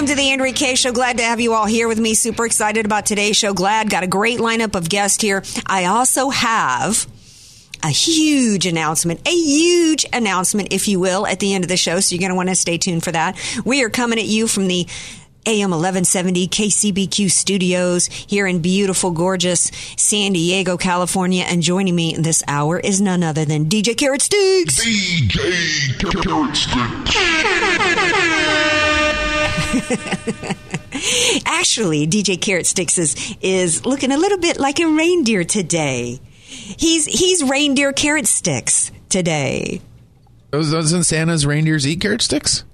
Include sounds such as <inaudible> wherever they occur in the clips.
Welcome to the Andrea Kaye Show. Glad to have you all here with me. Super excited about today's show. Glad got a great lineup of guests here. I also have a huge announcement, a huge announcement, if you will, at the end of the show. So you're going to want to stay tuned for that. We are coming at you from the AM 1170 KCBQ studios here in beautiful, gorgeous San Diego, California. And joining me in this hour is none other than DJ Carrot Sticks. DJ Carrot <laughs> <laughs> Actually, DJ Carrot Sticks is, is looking a little bit like a reindeer today. He's he's reindeer carrot sticks today. Doesn't Santa's reindeers eat carrot sticks?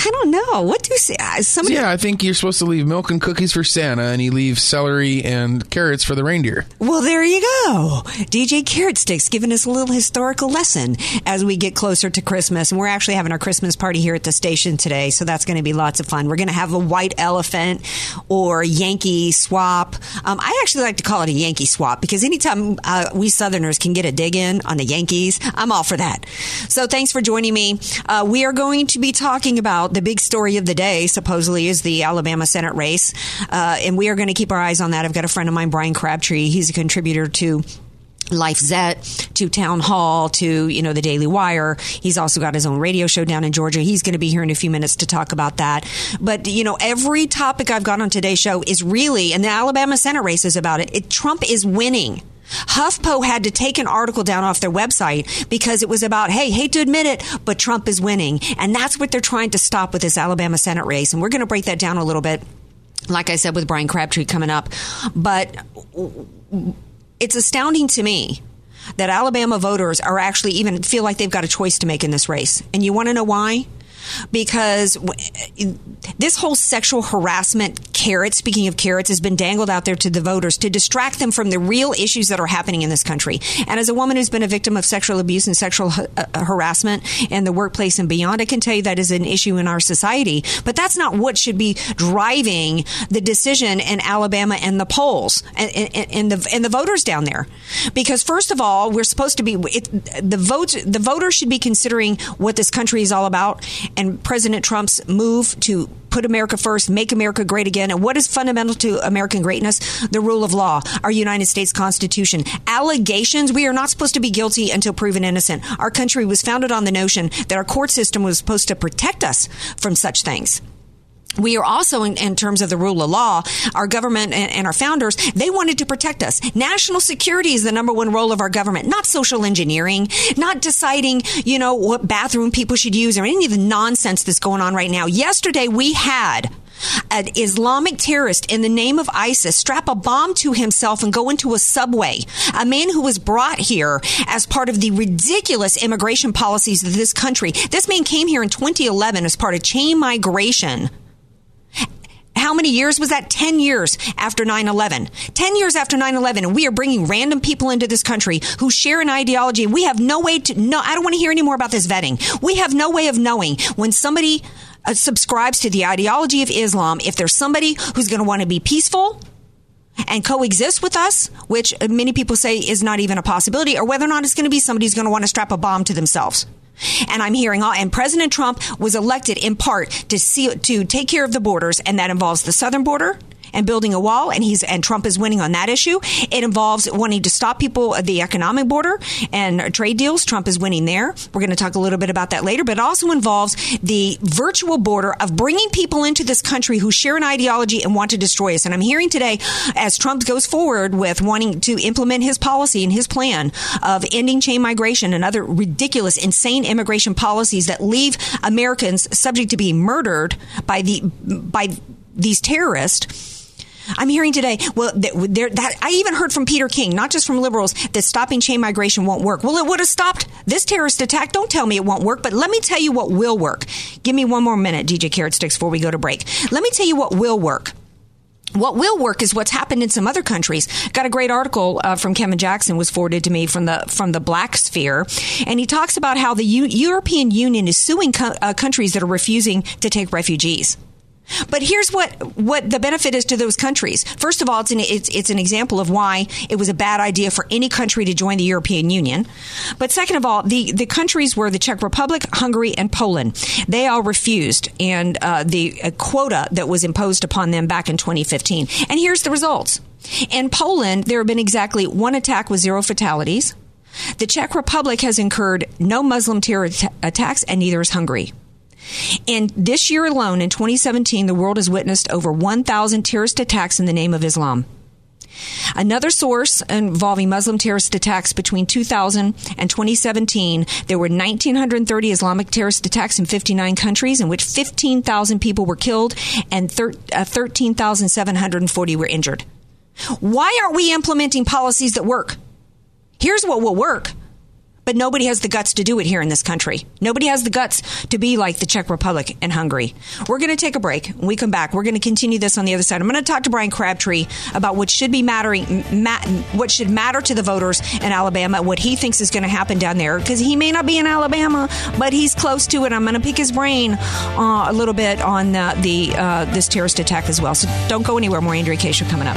I don't know what do you say. uh, Somebody, Yeah, I think you're supposed to leave milk and cookies for Santa, and he leaves celery and carrots for the reindeer. Well, there you go. DJ Carrot Sticks giving us a little historical lesson as we get closer to Christmas. And we're actually having our Christmas party here at the station today. So that's going to be lots of fun. We're going to have a white elephant or Yankee swap. Um, I actually like to call it a Yankee swap because anytime uh, we Southerners can get a dig in on the Yankees, I'm all for that. So thanks for joining me. Uh, we are going to be talking about the big story of the day, supposedly, is the Alabama Senate race. Uh, and we are going to keep our eyes on that. I've got a friend of mine, Brian Crabtree. He's a contributor to LifeZette to Town Hall to, you know, the Daily Wire. He's also got his own radio show down in Georgia. He's going to be here in a few minutes to talk about that. But, you know, every topic I've got on today's show is really, and the Alabama Senate race is about it, it Trump is winning. HuffPo had to take an article down off their website because it was about, hey, hate to admit it, but Trump is winning. And that's what they're trying to stop with this Alabama Senate race. And we're going to break that down a little bit like I said, with Brian Crabtree coming up. But it's astounding to me that Alabama voters are actually even feel like they've got a choice to make in this race. And you want to know why? Because this whole sexual harassment carrot, speaking of carrots, has been dangled out there to the voters to distract them from the real issues that are happening in this country. And as a woman who's been a victim of sexual abuse and sexual ha- uh, harassment in the workplace and beyond, I can tell you that is an issue in our society. But that's not what should be driving the decision in Alabama and the polls and, and, and the and the voters down there. Because first of all, we're supposed to be it, the votes. The voters should be considering what this country is all about and President Trump's move to put America first, make America great again. And what is fundamental to American greatness? The rule of law, our United States Constitution. Allegations, we are not supposed to be guilty until proven innocent. Our country was founded on the notion that our court system was supposed to protect us from such things we are also in, in, terms of the rule of law our government and, and, our founders they wanted to protect us national security is the number one role of our government not social engineering not deciding you know what bathroom people should use or any of the nonsense that's going on right now yesterday we had an Islamic terrorist in the name of ISIS strap a bomb to himself and go into a subway. A man who was brought here as part of the ridiculous immigration policies of this country. This man came here in 2011 as part of chain migration how many years was that? 10 years after 9 11. 10 years after 9 11. And we are bringing random people into this country who share an ideology. We have no way to, no, I don't want to hear any more about this vetting. We have no way of knowing when somebody uh, subscribes to the ideology of Islam, if there's somebody who's going to want to be peaceful, and coexist with us, which many people say is not even a possibility, or whether or not it's going to be somebody who's going to want to strap a bomb to themselves. And I'm hearing all, and President Trump was elected in part to see, to take care of the borders, and that involves the southern border and building a wall, and he's and Trump is winning on that issue. It involves wanting to stop people at the economic border and trade deals. Trump is winning there. We're going to talk a little bit about that later, but it also involves the virtual border of bringing people into this country who share an ideology and want to destroy us. And I'm hearing today, as Trump goes forward with wanting to implement his policy and his plan of ending chain migration and other ridiculous, insane immigration policies that leave Americans subject to being murdered by the by these terrorists. I'm hearing today, well, there, that I even heard from Peter King, not just from liberals, that stopping chain migration won't work. Well, it would have stopped this terrorist attack. Don't tell me it won't work, but let me tell you what will work. Give me one more minute, DJ Carrot Sticks, before we go to break. Let me tell you what will work. What will work is what's happened in some other countries. Got a great article uh, from Kevin Jackson was forwarded to me from the from the Black Sphere, and he talks about how the U- European Union is suing co- uh, countries that are refusing to take refugees. But here's what, what the benefit is to those countries. First of all, it's an, it's, it's an example of why it was a bad idea for any country to join the European Union. But second of all, the, the countries were the Czech Republic, Hungary, and Poland. They all refused, and uh, the uh, quota that was imposed upon them back in 2015. And here's the results. In Poland, there have been exactly one attack with zero fatalities. The Czech Republic has incurred no Muslim terror att- attacks, and neither is Hungary. And this year alone, in 2017, the world has witnessed over 1,000 terrorist attacks in the name of Islam. Another source involving Muslim terrorist attacks between 2000 and 2017, there were 1,930 Islamic terrorist attacks in 59 countries, in which 15,000 people were killed and uh, 13,740 were injured. Why aren't we implementing policies that work? Here's what will work but nobody has the guts to do it here in this country. Nobody has the guts to be like the Czech Republic and Hungary. We're going to take a break. When we come back, we're going to continue this on the other side. I'm going to talk to Brian Crabtree about what should be mattering, ma- what should matter to the voters in Alabama, what he thinks is going to happen down there, because he may not be in Alabama, but he's close to it. I'm going to pick his brain uh, a little bit on uh, the uh, this terrorist attack as well. So don't go anywhere. More Andrea Kaye. Show coming up.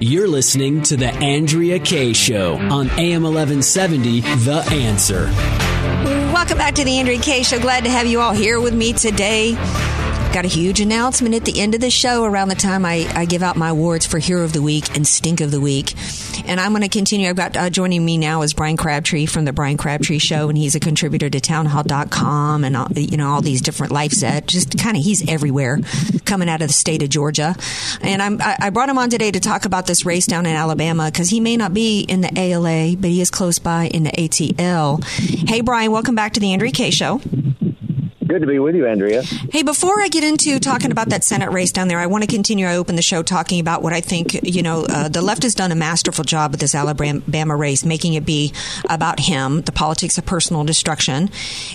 You're listening to The Andrea Kaye Show on AM 1170, The Answer. Welcome back to the Andrea Kaye Show. Glad to have you all here with me today. Got a huge announcement at the end of the show around the time I, I give out my awards for Hero of the Week and Stink of the Week. And I'm going to continue. I've got uh, joining me now is Brian Crabtree from the Brian Crabtree Show, and he's a contributor to townhall.com and all, you know all these different LifeZette. Just kind of he's everywhere, coming out of the state of Georgia. And I'm, I, I brought him on today to talk about this race down in Alabama because he may not be in the ALA, but he is close by in the ATL. Hey, Brian, welcome back to the Andrea Kaye Show. Good to be with you, Andrea. Hey, before I get into talking about that Senate race down there, I want to continue. I opened the show talking about what I think, you know, uh, the left has done a masterful job with this Alabama race, making it be about him, the politics of personal destruction,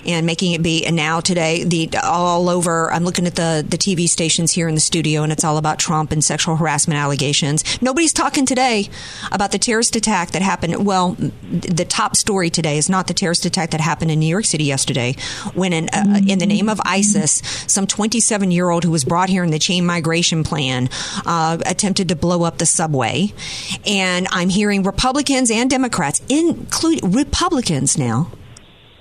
and making it be, and now today, the all over, I'm looking at the, the TV stations here in the studio, and it's all about Trump and sexual harassment allegations. Nobody's talking today about the terrorist attack that happened. Well, the top story today is not the terrorist attack that happened in New York City yesterday, when in, uh, in the name of ISIS, some 27 year old who was brought here in the chain migration plan uh, attempted to blow up the subway. And I'm hearing Republicans and Democrats, including Republicans now,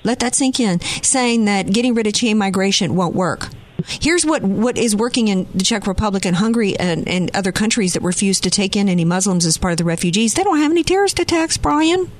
let that sink in, saying that getting rid of chain migration won't work. Here's what, what is working in the Czech Republic and Hungary and, and other countries that refuse to take in any Muslims as part of the refugees. They don't have any terrorist attacks, Brian.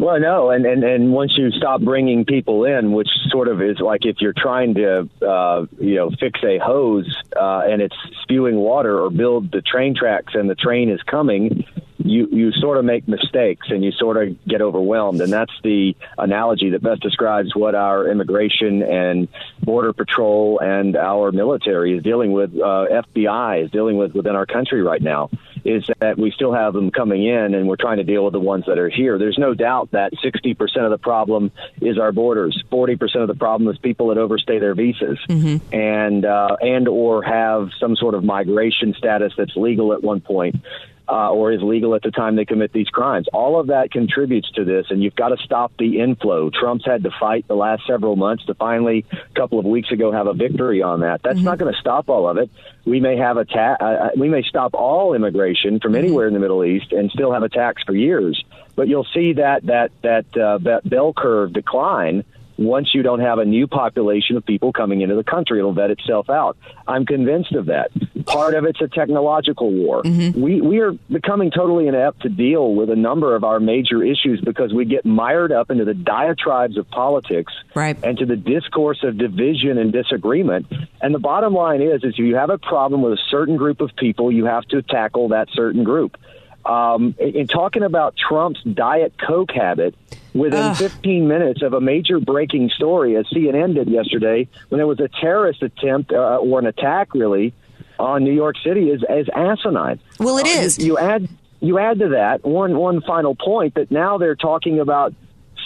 Well, no, and, and and once you stop bringing people in, which sort of is like if you're trying to, uh, you know, fix a hose uh, and it's spewing water, or build the train tracks and the train is coming, you you sort of make mistakes and you sort of get overwhelmed, and that's the analogy that best describes what our immigration and border patrol and our military is dealing with. Uh, FBI is dealing with within our country right now is that we still have them coming in and we're trying to deal with the ones that are here. There's no doubt that 60% of the problem is our borders. 40% of the problem is people that overstay their visas Mm-hmm. and uh, and or have some sort of migration status that's legal at one point. Uh, or is legal at the time they commit these crimes. All of that contributes to this, and you've got to stop the inflow. Trump's had to fight the last several months to finally, a couple of weeks ago, have a victory on that. That's not going to stop all of it. We may have a ta- uh, we may stop all immigration from anywhere in the Middle East and still have a tax for years. But you'll see that that that uh, that bell curve decline once you don't have a new population of people coming into the country. It'll vet itself out. I'm convinced of that. Part of it's a technological war. We we are becoming totally inept to deal with a number of our major issues because we get mired up into the diatribes of politics right. and to the discourse of division and disagreement. And the bottom line is, is if you have a problem with a certain group of people, you have to tackle that certain group. Um, in in talking about Trump's Diet Coke habit, within 15 minutes of a major breaking story, as CNN did yesterday, when there was a terrorist attempt uh, or an attack, really, on New York City, is, is asinine. Well, it Uh, is. You, you add you add to that one one final point that now they're talking about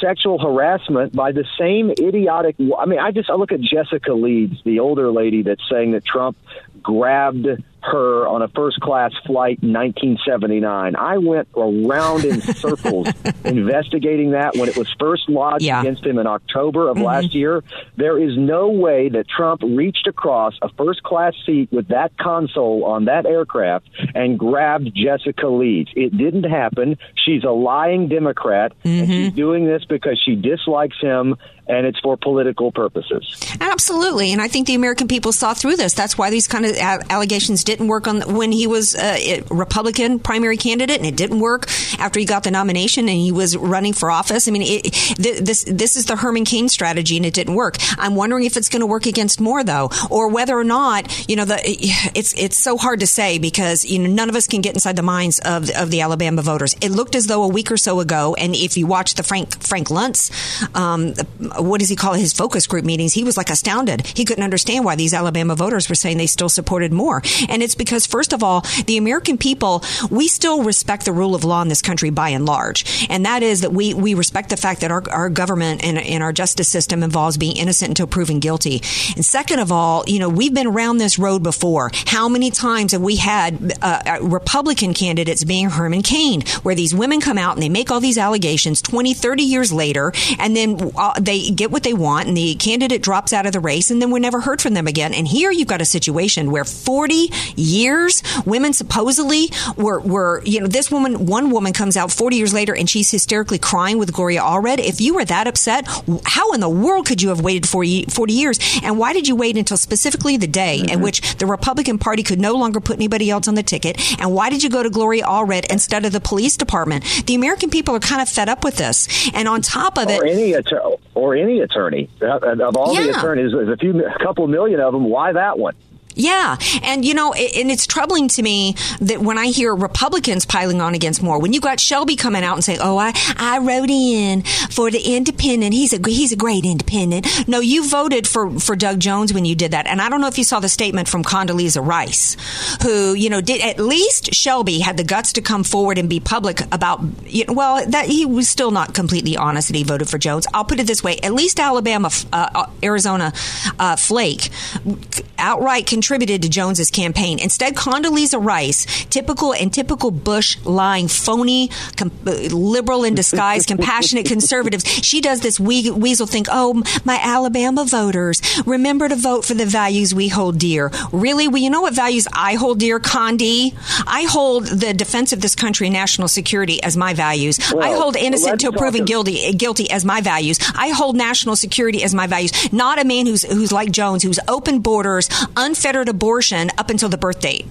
sexual harassment by the same idiotic. I mean, I just I look at Jessica Leeds, the older lady that's saying that Trump grabbed her on a first class flight in 1979. I went around in <laughs> circles investigating that when it was first lodged against him in October of mm-hmm. last year. There is no way that Trump reached across a first class seat with that console on that aircraft and grabbed Jessica Leeds. It didn't happen. She's a lying Democrat, and she's mm-hmm. doing this because she dislikes him and it's for political purposes. Absolutely, and I think the American people saw through this. That's why these kind of allegations didn't work on when he was uh, a Republican primary candidate, and it didn't work after he got the nomination and he was running for office. I mean, it, this this is the Herman Cain strategy, and it didn't work. I'm wondering if it's going to work against Moore though, or whether or not you know the it's it's so hard to say because you know none of us can get inside the minds of of the Alabama voters. It looked as though a week or so ago, and if you watch the Frank Frank Luntz, um, what does he call it, his focus group meetings? He was like astounded. He couldn't understand why these Alabama voters were saying they still supported Moore, and it's because first of all, the American people we still respect the rule of law in this country by and large, and that is that we we respect the fact that our our government and, and our justice system involves being innocent until proven guilty. And second of all, you know we've been around this road before. How many times have we had uh, uh, Republican candidates being Herman Cain, where these women come out and they make all these allegations 20, 30 years later, and then uh, they get what they want, and the candidate drops out of the race, and then we're never heard from them again. And here you've got a situation where 40 years, women supposedly were, were you know, this woman, one woman comes out 40 years later and she's hysterically crying with Gloria Allred. If you were that upset, how in the world could you have waited 40, 40 years? And why did you wait until specifically the day in mm-hmm. which the Republican Party could no longer put anybody else on the ticket? And why did you go to Gloria Allred instead of the police department? The American people are kind of fed up with this. And on top of it, or any attorney, any attorney of all the attorneys, there's a few, a couple million of them. Why that one? Yeah, and you know, it, and it's troubling to me that when I hear Republicans piling on against Moore, when you got Shelby coming out and saying, "Oh, I I wrote in for the independent. He's a he's a great independent." No, you voted for for Doug Jones when you did that, and I don't know if you saw the statement from Condoleezza Rice, who you know did at least Shelby had the guts to come forward and be public about. You know, well, that he was still not completely honest that he voted for Jones. I'll put it this way: at least Alabama, uh, Arizona, uh, Flake outright contributed to Jones's campaign. Instead, Condoleezza Rice, typical and typical Bush lying, phony, com- liberal in disguise, <laughs> compassionate conservatives, she does this we- weasel think, oh, my Alabama voters, remember to vote for the values we hold dear. Really? Well, you know what values I hold dear, Condi? I hold the defense of this country national security as my values. Well, I hold innocent till proven guilty guilty as my values. I hold national security as my values. Not a man who's who's like Jones, who's open borders, unfettered abortion up until the birth date.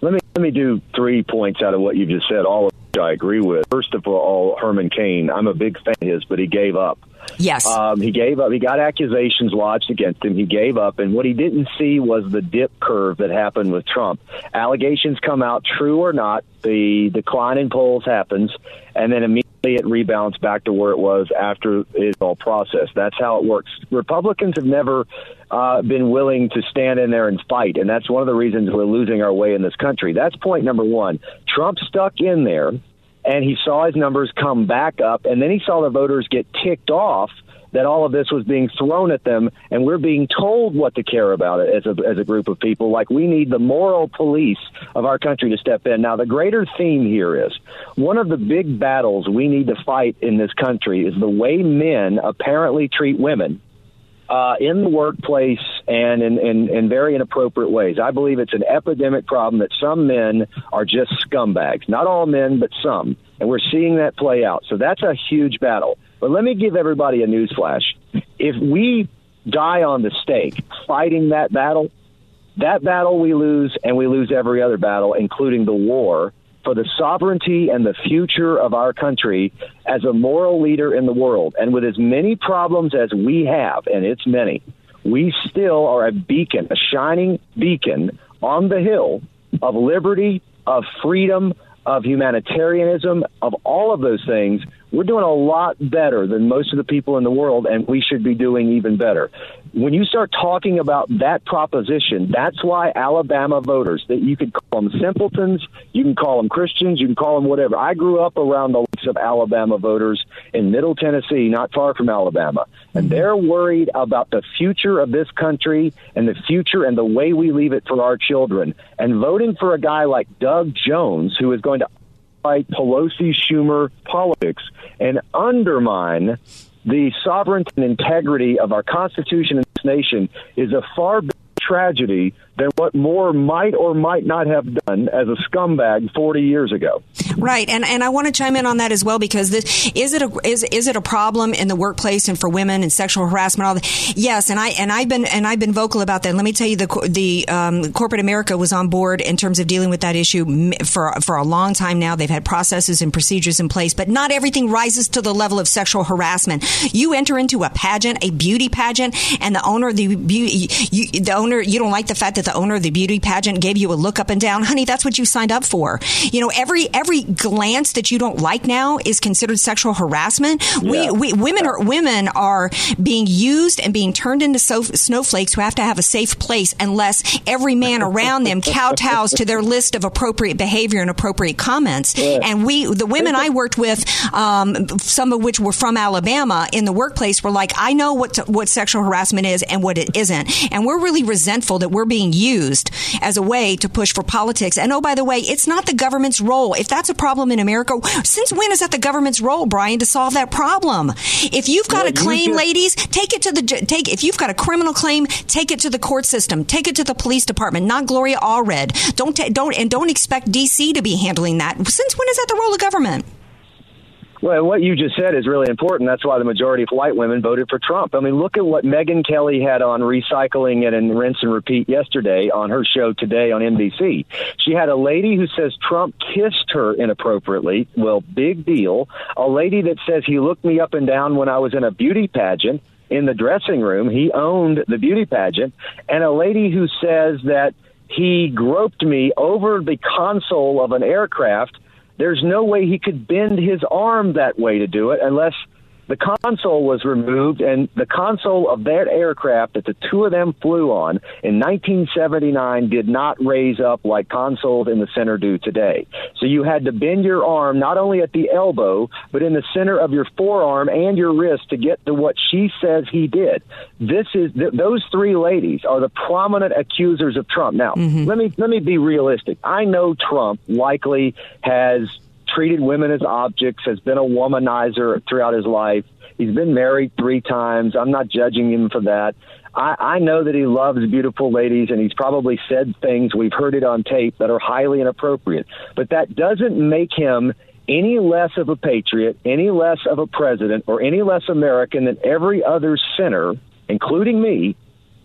Let me let me do three points out of what you just said, all of which I agree with. First of all, Herman Cain, I'm a big fan of his, but he gave up. Yes. Um, he gave up. He got accusations lodged against him. He gave up, and what he didn't see was the dip curve that happened with Trump. Allegations come out, true or not, the decline in polls happens, and then immediately it rebounds back to where it was after it's all processed. That's how it works. Republicans have never uh, been willing to stand in there and fight, and that's one of the reasons we're losing our way in this country. That's point number one. Trump stuck in there and he saw his numbers come back up, and then he saw the voters get ticked off that all of this was being thrown at them, and we're being told what to care about it as a, as a group of people. Like we need the moral police of our country to step in. Now, the greater theme here is one of the big battles we need to fight in this country is the way men apparently treat women uh, in the workplace and in, in, in very inappropriate ways. I believe it's an epidemic problem that some men are just scumbags. Not all men, but some. And we're seeing that play out. So that's a huge battle. But let me give everybody a news flash. If we die on the stake fighting that battle, that battle we lose, and we lose every other battle, including the war for the sovereignty and the future of our country as a moral leader in the world. And with as many problems as we have, and it's many, we still are a beacon, a shining beacon on the hill of liberty, of freedom, of humanitarianism, of all of those things. We're doing a lot better than most of the people in the world, and we should be doing even better. When you start talking about that proposition, that's why Alabama voters, that you could call them simpletons, you can call them Christians, you can call them whatever. I grew up around the likes of Alabama voters in Middle Tennessee, not far from Alabama, and they're worried about the future of this country and the future and the way we leave it for our children. And voting for a guy like Doug Jones, who is going to fight Pelosi Schumer politics and undermine the sovereignty and integrity of our Constitution and this nation is a far bigger tragedy than what Moore might or might not have done as a scumbag 40 years ago. Right, and and I want to chime in on that as well because this is it a is is it a problem in the workplace and for women and sexual harassment all that? Yes, and I and I've been and I've been vocal about that. Let me tell you, the the um, corporate America was on board in terms of dealing with that issue for for a long time now. They've had processes and procedures in place, but not everything rises to the level of sexual harassment. You enter into a pageant, a beauty pageant, and the owner the beauty, you, the owner, you don't like the fact that the owner of the beauty pageant gave you a look up and down, honey. That's what you signed up for. You know, every every glance that you don't like now is considered sexual harassment. We, we women are women are being used and being turned into so, snowflakes who have to have a safe place unless every man around them kowtows to their list of appropriate behavior and appropriate comments. And we, the women I worked with, um, some of which were from Alabama in the workplace, were like, I know what what sexual harassment is and what it isn't, and we're really resentful that we're being used as a way to push for politics. And oh, by the way, it's not the government's role. If that's a problem in America, since when is that the government's role, Brian, to solve that problem? If you've got Well, a claim, ladies, take it to the take. If you've got a criminal claim, take it to the court system. Take it to the police department, not Gloria Allred. Don't ta- don't and don't expect DC to be handling that. Since when is that the role of government? Well, what you just said is really important. That's why the majority of white women voted for Trump. I mean, look at what Megyn Kelly had on recycling and rinse and repeat yesterday on her show today on NBC. She had a lady who says Trump kissed her inappropriately. Well, big deal. A lady that says he looked me up and down when I was in a beauty pageant. in the dressing room. He owned the beauty pageant, and a lady who says that he groped me over the console of an aircraft. There's no way he could bend his arm that way to do it unless the console was removed, and the console of that aircraft that the two of them flew on in 1979 did not raise up like consoles in the center do today. So you had to bend your arm not only at the elbow, but in the center of your forearm and your wrist to get to what she says he did. This is th- those three ladies are the prominent accusers of Trump. Now, mm-hmm. let me let me be realistic. I know Trump likely has treated women as objects, has been a womanizer throughout his life. He's been married three times. I'm not judging him for that. I, I know that he loves beautiful ladies, and he's probably said things, we've heard it on tape, that are highly inappropriate. But that doesn't make him any less of a patriot, any less of a president, or any less American than every other sinner, including me,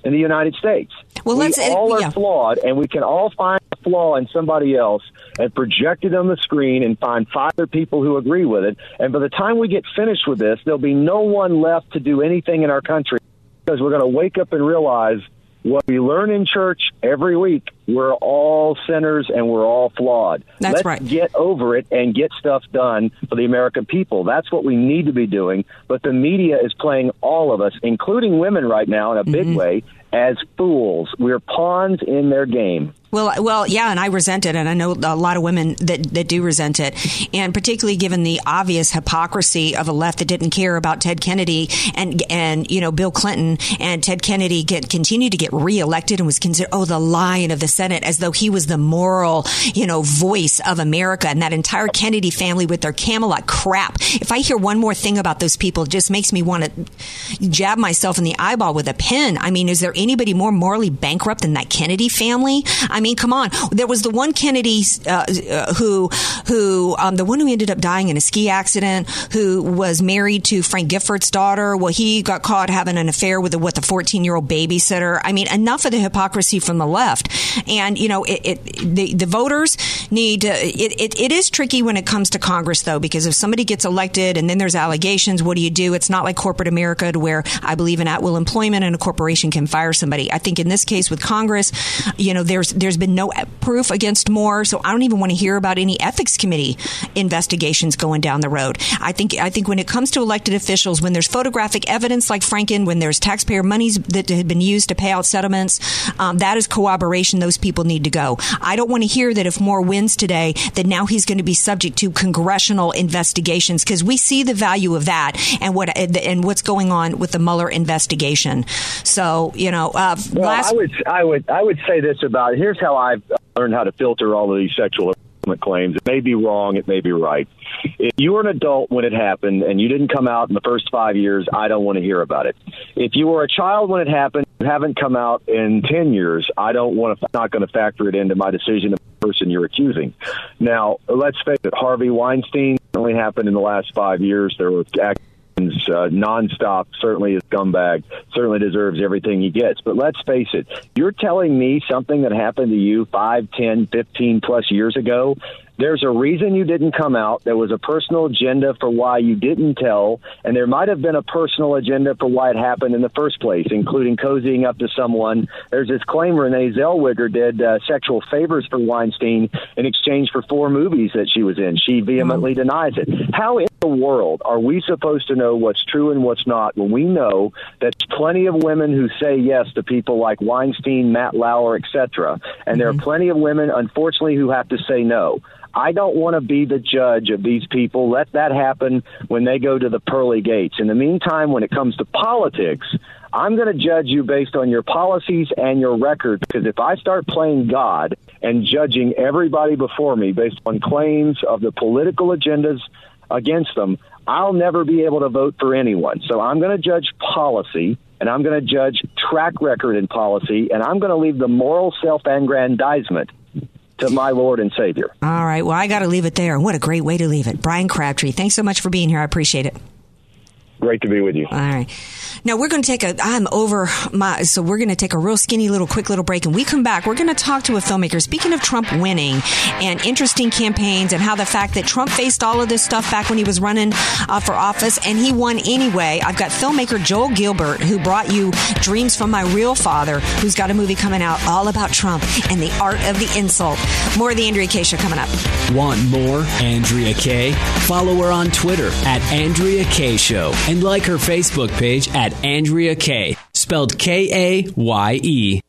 in the United States. Well, we let's- uh, all are flawed, and we can all find flaw in somebody else and project it on the screen and find five other people who agree with it. And by the time we get finished with this, there'll be no one left to do anything in our country because we're going to wake up and realize what we learn in church every week. We're all sinners and we're all flawed. That's Let's right. get over it and get stuff done for the American people. That's what we need to be doing. But the media is playing all of us, including women right now in a big Mm-hmm. way, as fools. We're pawns in their game. Well, well, yeah, and I resent it, and I know a lot of women that, that do resent it, and particularly given the obvious hypocrisy of a left that didn't care about Ted Kennedy and and you know Bill Clinton and Ted Kennedy get continued to get reelected and was considered oh the lion of the Senate as though he was the moral you know voice of America and that entire Kennedy family with their Camelot crap. If I hear one more thing about those people, it just makes me want to jab myself in the eyeball with a pen. I mean, is there anybody more morally bankrupt than that Kennedy family? I mean, come on. There was the one Kennedy uh, uh, who, who, um, the one who ended up dying in a ski accident, who was married to Frank Gifford's daughter. Well, he got caught having an affair with a, with a 14 year old babysitter. I mean, enough of the hypocrisy from the left. And you know, it, it the the voters need. To, it, it it is tricky when it comes to Congress, though, because if somebody gets elected and then there's allegations, what do you do? It's not like corporate America, to where I believe in at will employment and a corporation can fire somebody. I think in this case with Congress, you know, there's there's been no proof against Moore, so I don't even want to hear about any ethics committee investigations going down the road. I think I think when it comes to elected officials, when there's photographic evidence like Franken, when there's taxpayer monies that had been used to pay out settlements, um, that is corroboration. Those people need to go. I don't want to hear that if Moore wins today, that now he's going to be subject to congressional investigations because we see the value of that and what and what's going on with the Mueller investigation. So you know, uh, Well, last I would, I would, I would say this about here's how I've learned how to filter all of these sexual harassment claims. It may be wrong, it may be right. If you were an adult when it happened and you didn't come out in the first five years, I don't want to hear about it. If you were a child when it happened, you haven't come out in ten years, I don't want to. Not going to factor it into my decision of the person you're accusing. Now, let's face it. Harvey Weinstein only happened in the last five years. There were uh, nonstop. Certainly, is scumbag. Certainly deserves everything he gets. But let's face it. You're telling me something that happened to you five, ten, fifteen plus years ago. There's a reason you didn't come out. There was a personal agenda for why you didn't tell, and there might have been a personal agenda for why it happened in the first place, including cozying up to someone. There's this claim Renee Zellweger did uh, sexual favors for Weinstein in exchange for four movies that she was in. She vehemently denies it. How in the world are we supposed to know what's true and what's not when we know that plenty of women who say yes to people like Weinstein, Matt Lauer, etc., and there are mm-hmm. plenty of women, unfortunately, who have to say no. I don't want to be the judge of these people. Let that happen when they go to the pearly gates. In the meantime, when it comes to politics, I'm going to judge you based on your policies and your record because if I start playing God and judging everybody before me based on claims of the political agendas against them, I'll never be able to vote for anyone. So I'm going to judge policy and I'm going to judge track record in policy and I'm going to leave the moral self aggrandizement to my Lord and Savior. All right. Well, I got to leave it there. What a great way to leave it. Brian Crabtree, thanks so much for being here. I appreciate it. Great Great to be with you. All right. Now we're going to take a. I'm over my. So we're going to take a real skinny little quick little break, and we come back. We're going to talk to a filmmaker. Speaking of Trump winning and interesting campaigns, and how the fact that Trump faced all of this stuff back when he was running uh, for office, and he won anyway. I've got filmmaker Joel Gilbert, who brought you Dreams from My Real Father, who's got a movie coming out all about Trump and the art of the insult. More of the Andrea Kaye. Show coming up. Want more Andrea Kaye? Follow her on Twitter at Andrea Kaye Show and like her Facebook page at Andrea Kaye, spelled K A Y E.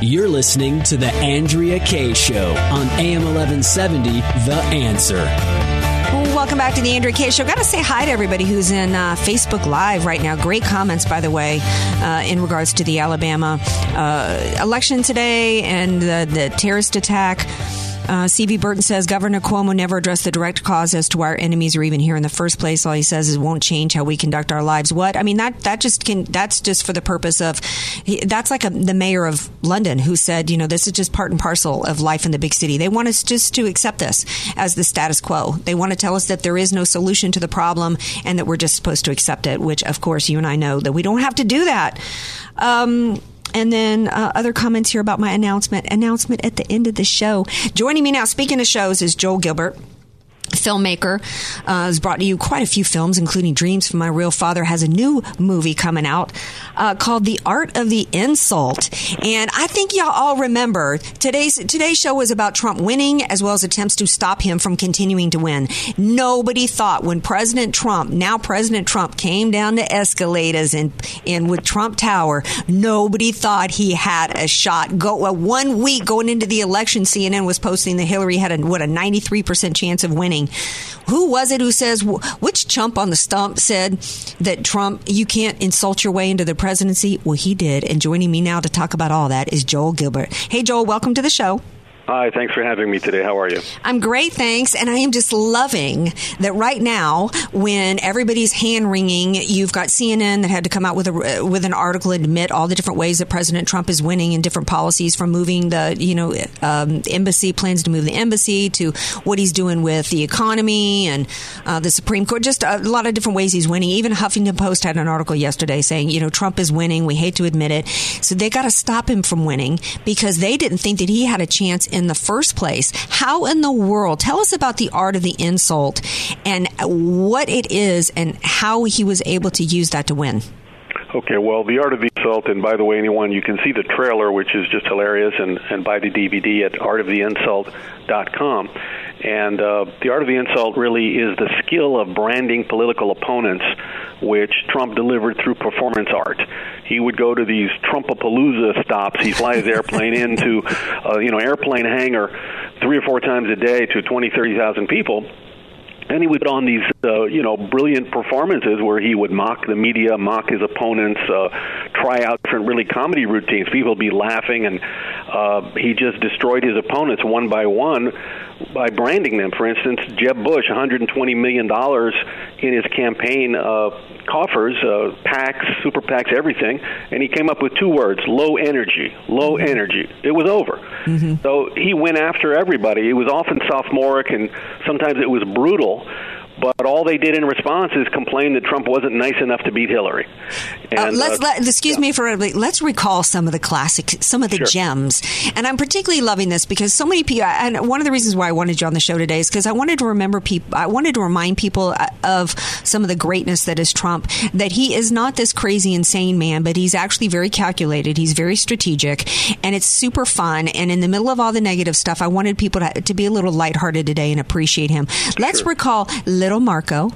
You're listening to The Andrea Kaye Show on AM 1170, The Answer. Welcome back to the Andrea Kaye Show. Got to say hi to everybody who's in uh, Facebook Live right now. Great comments, by the way, uh, in regards to the Alabama uh, election today and the, the terrorist attack. Uh, C.V. Burton says Governor Cuomo never addressed the direct cause as to why our enemies are even here in the first place. All he says is won't change how we conduct our lives. What I mean that that just can that's just for the purpose of that's like a, the mayor of London who said you know this is just part and parcel of life in the big city. They want us just to accept this as the status quo. They want to tell us that there is no solution to the problem and that we're just supposed to accept it. Which of course you and I know that we don't have to do that. Um, and then uh, other comments here about my announcement. Announcement at the end of the show. Joining me now, speaking of shows, is Joel Gilbert filmmaker uh, has brought to you quite a few films including dreams from my real father has a new movie coming out uh, called the art of the insult. And i think y'all all remember today's today's show was about trump winning as well as attempts to stop him from continuing to win. Nobody thought when president trump now president trump came down the escalators in, in with trump tower nobody thought he had a shot. Go one week going into the election cnn was posting that hillary had a what a 93% chance of winning who was it who says, which chump on the stump said that Trump, you can't insult your way into the presidency? Well, he did. And joining me now to talk about all that is Joel Gilbert. Hey, Joel, welcome to the show. Hi, thanks for having me today. How are you? I'm great, thanks. And I am just loving that right now, when everybody's hand wringing, you've got CNN that had to come out with a with an article and admit all the different ways that President Trump is winning and different policies, from moving the you know um, embassy plans to move the embassy to what he's doing with the economy and uh, the Supreme Court. Just a lot of different ways he's winning. Even Huffington Post had an article yesterday saying, you know, Trump is winning. We hate to admit it. So they got to stop him from winning because they didn't think that he had a chance in the first place. How in the world? Tell us about the art of the insult and what it is and how he was able to use that to win. Okay, well, The Art of the Insult, and by the way, anyone, you can see the trailer, which is just hilarious, and, and buy the DVD at artoftheinsult.com. And uh, The Art of the Insult really is the skill of branding political opponents, which Trump delivered through performance art. He would go to these Trumpapalooza stops. He flies airplane into, <laughs> uh, you know, airplane hangar three or four times a day to 20, 30,000 people and he would put on these uh, you know brilliant performances where he would mock the media, mock his opponents, uh, try out different really comedy routines. People would be laughing and Uh, he just destroyed his opponents one by one by branding them. For instance, Jeb Bush, 120 million dollars in his campaign uh, coffers, uh, PACs, super PACs, everything, and he came up with two words: low energy. Low energy. It was over. mhm So he went after everybody. It was often sophomoric, and sometimes it was brutal. But all they did in response is complain that Trump wasn't nice enough to beat Hillary. Uh, let's uh, let, excuse me for let's recall some of the classic, some of the gems, and I'm particularly loving this because so many people. And one of the reasons why I wanted you on the show today is because I wanted to remember people. I wanted to remind people uh, of some of the greatness that is Trump. That he is not this crazy, insane man, but he's actually very calculated. He's very strategic, and it's super fun. And in the middle of all the negative stuff, I wanted people to, to be a little lighthearted today and appreciate him. Let's recall Little Marco.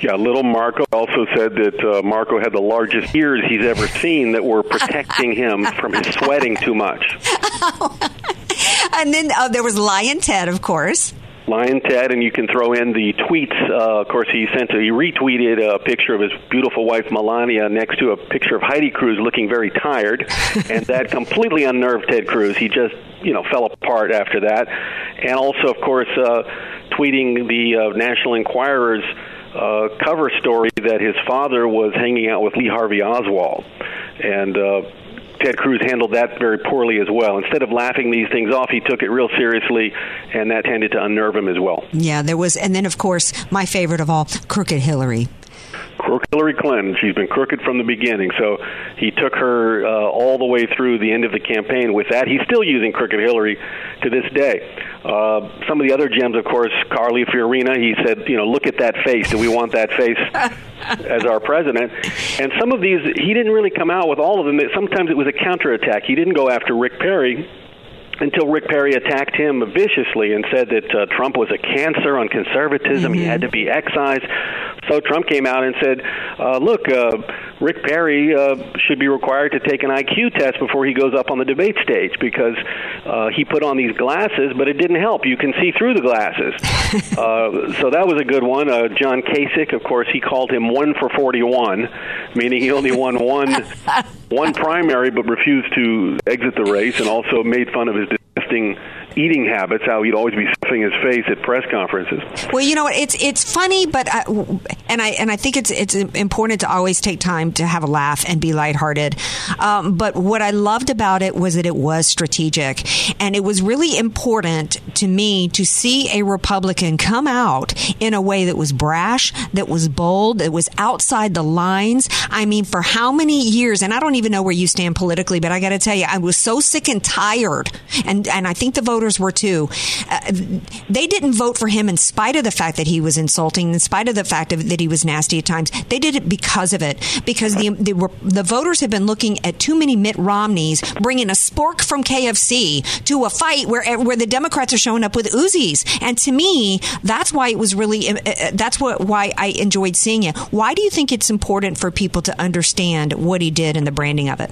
Yeah, little Marco also said that uh, Marco had the largest ears he's ever seen that were protecting him from his sweating too much. <laughs> And then uh, there was Lyin' Ted, of course. Lyin' Ted, and you can throw in the tweets. Uh, of course, he sent a, he retweeted a picture of his beautiful wife Melania next to a picture of Heidi Cruz looking very tired, <laughs> and that completely unnerved Ted Cruz. He just you know fell apart after that, and also of course uh, tweeting the uh, National Enquirer's uh, cover story that his father was hanging out with Lee Harvey Oswald, and. Uh, Ted Cruz handled that very poorly as well. Instead of laughing these things off, he took it real seriously, and that tended to unnerve him as well. Yeah, there was, and then of course my favorite of all, Crooked Hillary. Crooked Hillary Clinton. She's been crooked from the beginning. So he took her uh, all the way through the end of the campaign with that. He's still using Crooked Hillary to this day. Uh, some of the other gems, of course, Carly Fiorina. He said, you know, look at that face. Do we want that face <laughs> as our president? And some of these, he didn't really come out with all of them. Sometimes it was a counterattack. He didn't go after Rick Perry until Rick Perry attacked him viciously and said that uh, Trump was a cancer on conservatism. He had to be excised. So Trump came out and said, uh, "Look, uh, Rick Perry uh, should be required to take an IQ test before he goes up on the debate stage because uh, he put on these glasses, but it didn't help. You can see through the glasses." <laughs> uh, so that was a good one. Uh, John Kasich, of course, he called him one for forty-one, meaning he only won one <laughs> one primary, but refused to exit the race, and also made fun of his disgusting eating habits. How he'd always be stuffing his face at press conferences. Well, you know? It's it's funny, but I, and I and I think it's it's important to always take time to have a laugh and be lighthearted. Um, but what I loved about it was that it was strategic, and it was really important to me to see a Republican come out in a way that was brash, that was bold, that was outside the lines. I mean, for how many years? And I don't even know where you stand politically, but I got to tell you, I was so sick and tired, and and I think the voters were too. Uh, they didn't vote for him in spite of the fact that he was insulting, in spite of the fact of, that he was nasty at times. They did it because of it, because the the, the voters have been looking at too many Mitt Romneys bringing a spork from KFC to a fight where where the Democrats are showing up with Uzis, and to me, that's why it was really uh, that's what why I enjoyed seeing it. Why do you think it's important for people to understand what he did and the branding of it?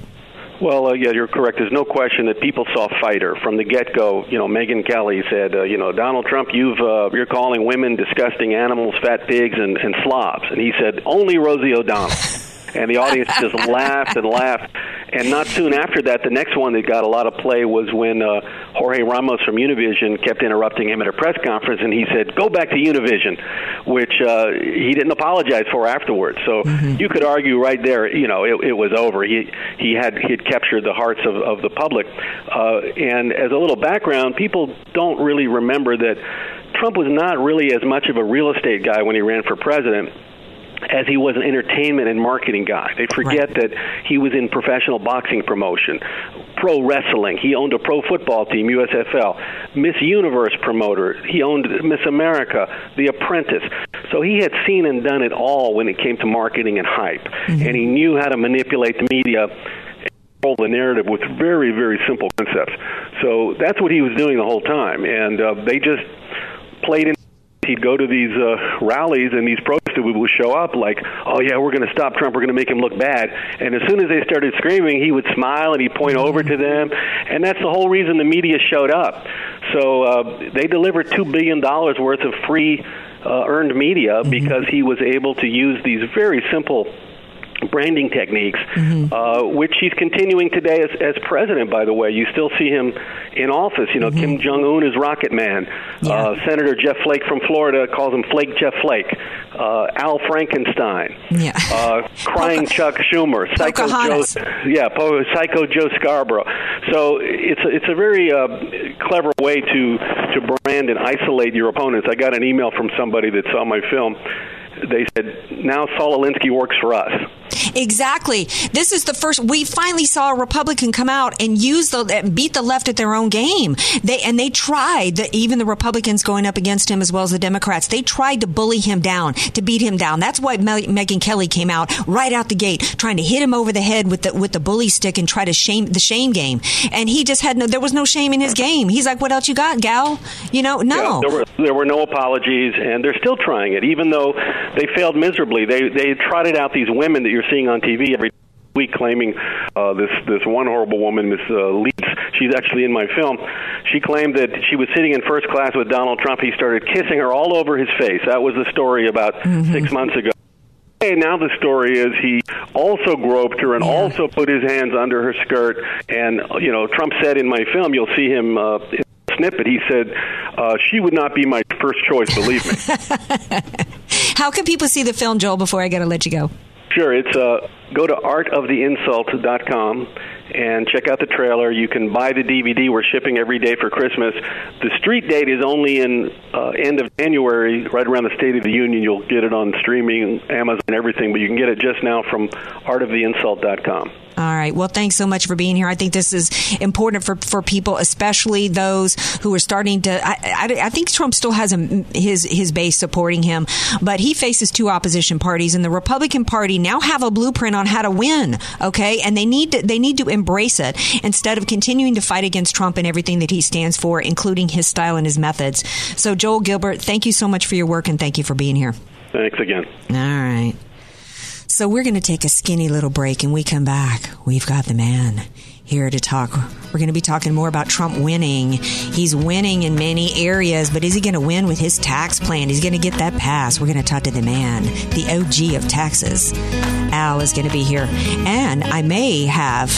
Well, uh, yeah, you're correct. There's no question that people saw fighter from the get-go. You know, Megyn Kelly said, uh, you know, Donald Trump, you've uh, you're calling women disgusting animals, fat pigs, and, and slobs, and he said only Rosie O'Donnell. <laughs> And the audience just <laughs> laughed and laughed. And not soon after that, the next one that got a lot of play was when uh, Jorge Ramos from Univision kept interrupting him at a press conference, and he said, "Go back to Univision," which uh, he didn't apologize for afterwards. So you could argue right there, you know, it, it was over. He he had he had captured the hearts of, of the public. Uh, and as a little background, people don't really remember that Trump was not really as much of a real estate guy when he ran for president as he was an entertainment and marketing guy. They forget that he was in professional boxing promotion, pro wrestling. He owned a pro football team, USFL, Miss Universe promoter. He owned Miss America, The Apprentice. So he had seen and done it all when it came to marketing and hype. And he knew how to manipulate the media control the narrative with very, very simple concepts. So that's what he was doing the whole time. And uh, they just played in he'd go to these uh, rallies and these protesters would show up like, oh yeah, we're going to stop Trump, we're going to make him look bad. And as soon as they started screaming, he would smile and he'd point over to them, and that's the whole reason the media showed up. So uh, they delivered two billion dollars worth of free uh, earned media because he was able to use these very simple branding techniques, uh, which he's continuing today as, as president. By the way, you still see him in office. You know, Kim Jong Un is Rocket Man. Uh, Senator Jeff Flake from Florida calls him Flake Jeff Flake. Uh, Al Frankenstein. Yeah. Uh, crying Chuck Schumer. Psycho Pocahontas. Joe. Yeah, po- Psycho Joe Scarborough. So it's a, it's a very uh, clever way to to brand and isolate your opponents. I got an email from somebody that saw my film. They said, "Now Saul Alinsky works for us." Exactly. This is the first we finally saw a Republican come out and use the beat the left at their own game. They and they tried the, even the Republicans going up against him as well as the Democrats. They tried to bully him down, to beat him down. That's why Me- Megyn Kelly came out right out the gate trying to hit him over the head with the with the bully stick and try to shame the shame game. And he just had no there was no shame in his game. He's like, "What else you got, gal?" You know, no. Yeah, there were there were no apologies, and they're still trying it, even though they failed miserably. They they trotted out these women that you're seeing on TV every week, claiming uh, this this one horrible woman, Miss uh, Leeds. She's actually in my film. She claimed that she was sitting in first class with Donald Trump. He started kissing her all over his face. That was the story about six months ago. Hey, now the story is he also groped her and also put his hands under her skirt. And you know, Trump said in my film, you'll see him. Uh, in Snippet. He said uh, she would not be my first choice. Believe me. <laughs> How can people see the film, Joel? Before I got to let you go. Sure, it's uh, go to artoftheinsult.com and check out the trailer. You can buy the DVD. We're shipping every day for Christmas. The street date is only in uh, end of January, right around the State of the Union. You'll get it on streaming, Amazon, everything, but you can get it just now from artoftheinsult.com. All right. Well, thanks so much for being here. I think this is important for, for people, especially those who are starting to. I, I, I think Trump still has a, his his base supporting him, but he faces two opposition parties, and the Republican Party now have a blueprint on how to win. Okay, and they need to they need to embrace it instead of continuing to fight against Trump and everything that he stands for, including his style and his methods. So, Joel Gilbert, thank you so much for your work, and thank you for being here. Thanks again. All right. So we're going to take a skinny little break and we come back. We've got the man here to talk. We're going to be talking more about Trump winning. He's winning in many areas, but is he going to win with his tax plan? He's going to get that passed. We're going to talk to the man, the OG of taxes. Al is going to be here. And I may have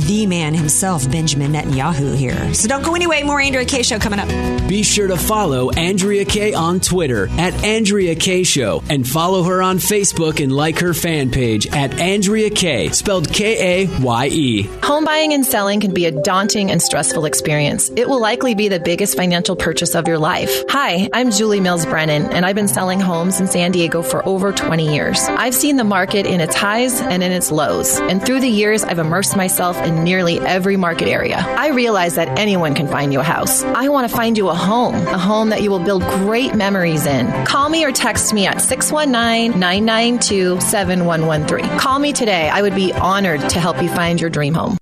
the man himself, Benjamin Netanyahu, here. So don't go anyway. More Andrea Kaye. Show coming up. Be sure to follow Andrea Kaye on Twitter at Andrea Kaye Show and follow her on Facebook and like her fan page at Andrea Kaye, spelled K A Y E. Home buying and selling can be a daunting and stressful experience. It will likely be the biggest financial purchase of your life. Hi, I'm Julie Mills Brennan, and I've been selling homes in San Diego for over 20 years. I've seen the market in its highs and in its lows, and through the years, I've immersed myself in nearly every market area. I realize that anyone can find you a house. I want to find you a home, a home that you will build great memories in. Call me or text me at 619 992 7113. Call me today. I would be honored to help you find your dream home.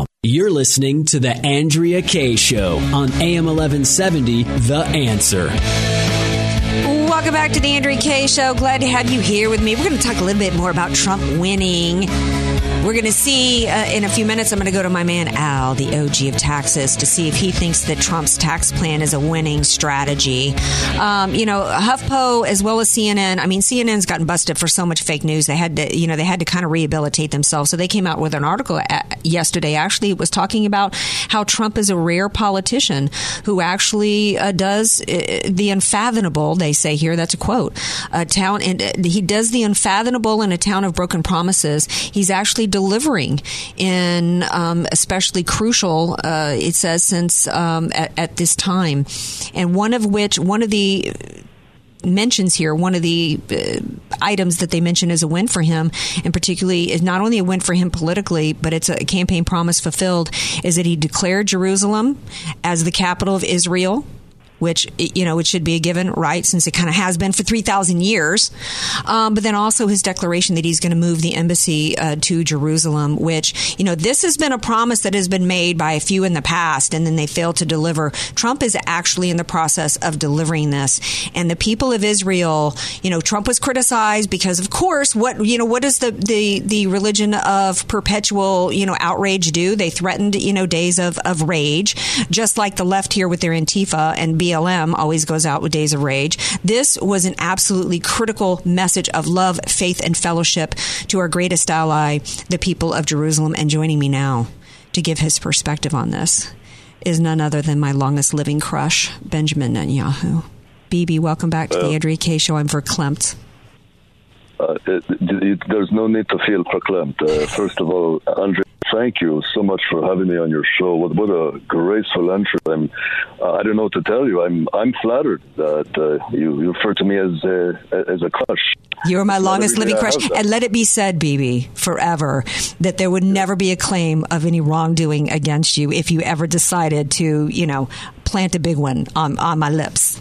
You're listening to the Andrea Kaye Show on AM 1170, The Answer. Welcome back to the Andrea Kaye Show. Glad to have you here with me. We're going to talk a little bit more about Trump winning. We're going to see uh, in a few minutes. I'm going to go to my man Al, the OG of taxes, to see if he thinks that Trump's tax plan is a winning strategy. Um, you know, HuffPo as well as CNN. I mean, CNN's gotten busted for so much fake news. They had to, you know, they had to kind of rehabilitate themselves. So they came out with an article yesterday. Actually, it was talking about how Trump is a rare politician who actually uh, does uh, the unfathomable. They say here. That's a quote. A town, and uh, he does the unfathomable in a town of broken promises. He's actually delivering in um, especially crucial, uh, it says, since um, at, at this time. And one of which, one of the mentions here, one of the uh, items that they mention as a win for him, and particularly is not only a win for him politically, but it's a campaign promise fulfilled, is that he declared Jerusalem as the capital of Israel which you know it should be a given, right? Since it kind of has been for three thousand years. Um, but then also his declaration that he's going to move the embassy uh, to Jerusalem, which you know this has been a promise that has been made by a few in the past, and then they failed to deliver. Trump is actually in the process of delivering this, and the people of Israel, you know, Trump was criticized because, of course, what you know, what does the the the religion of perpetual you know outrage do? They threatened you know days of of rage, just like the left here with their Antifa and be BLM always goes out with Days of Rage. This was an absolutely critical message of love, faith, and fellowship to our greatest ally, the people of Jerusalem. And joining me now to give his perspective on this is none other than my longest living crush, Benjamin Netanyahu. BB, welcome back to the Andrea Kaye Show. I'm verklempt. Uh, it, it, there's no need to feel verklempt. Uh, first of all, Andre, thank you so much for having me on your show. What, what a graceful entry. I'm, uh, I don't know what to tell you. I'm I'm flattered that uh, you, you refer to me as a, as a crush. You're my longest living crush. And let it be said, BB, forever, that there would never be a claim of any wrongdoing against you if you ever decided to, you know, plant a big one on, on my lips.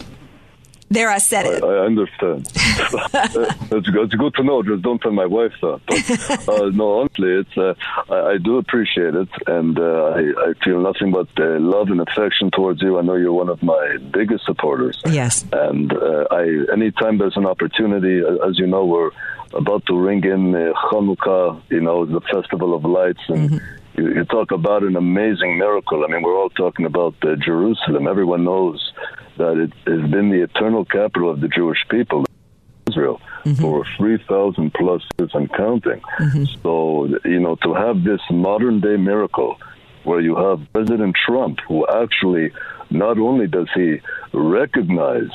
There, I said it. I, I understand. <laughs> <laughs> good, it's good to know. Just don't tell my wife that. But, uh, <laughs> no, honestly, it's uh, I, I do appreciate it, and uh, I, I feel nothing but uh, love and affection towards you. I know you're one of my biggest supporters. Yes. And uh, I, anytime there's an opportunity, as you know, we're about to ring in uh, Hanukkah. You know, the festival of lights, and you, you talk about an amazing miracle. I mean, we're all talking about uh, Jerusalem. Everyone knows that it has been the eternal capital of the Jewish people, Israel, for 3,000 plus years and counting. So, you know, to have this modern day miracle where you have President Trump, who actually not only does he recognize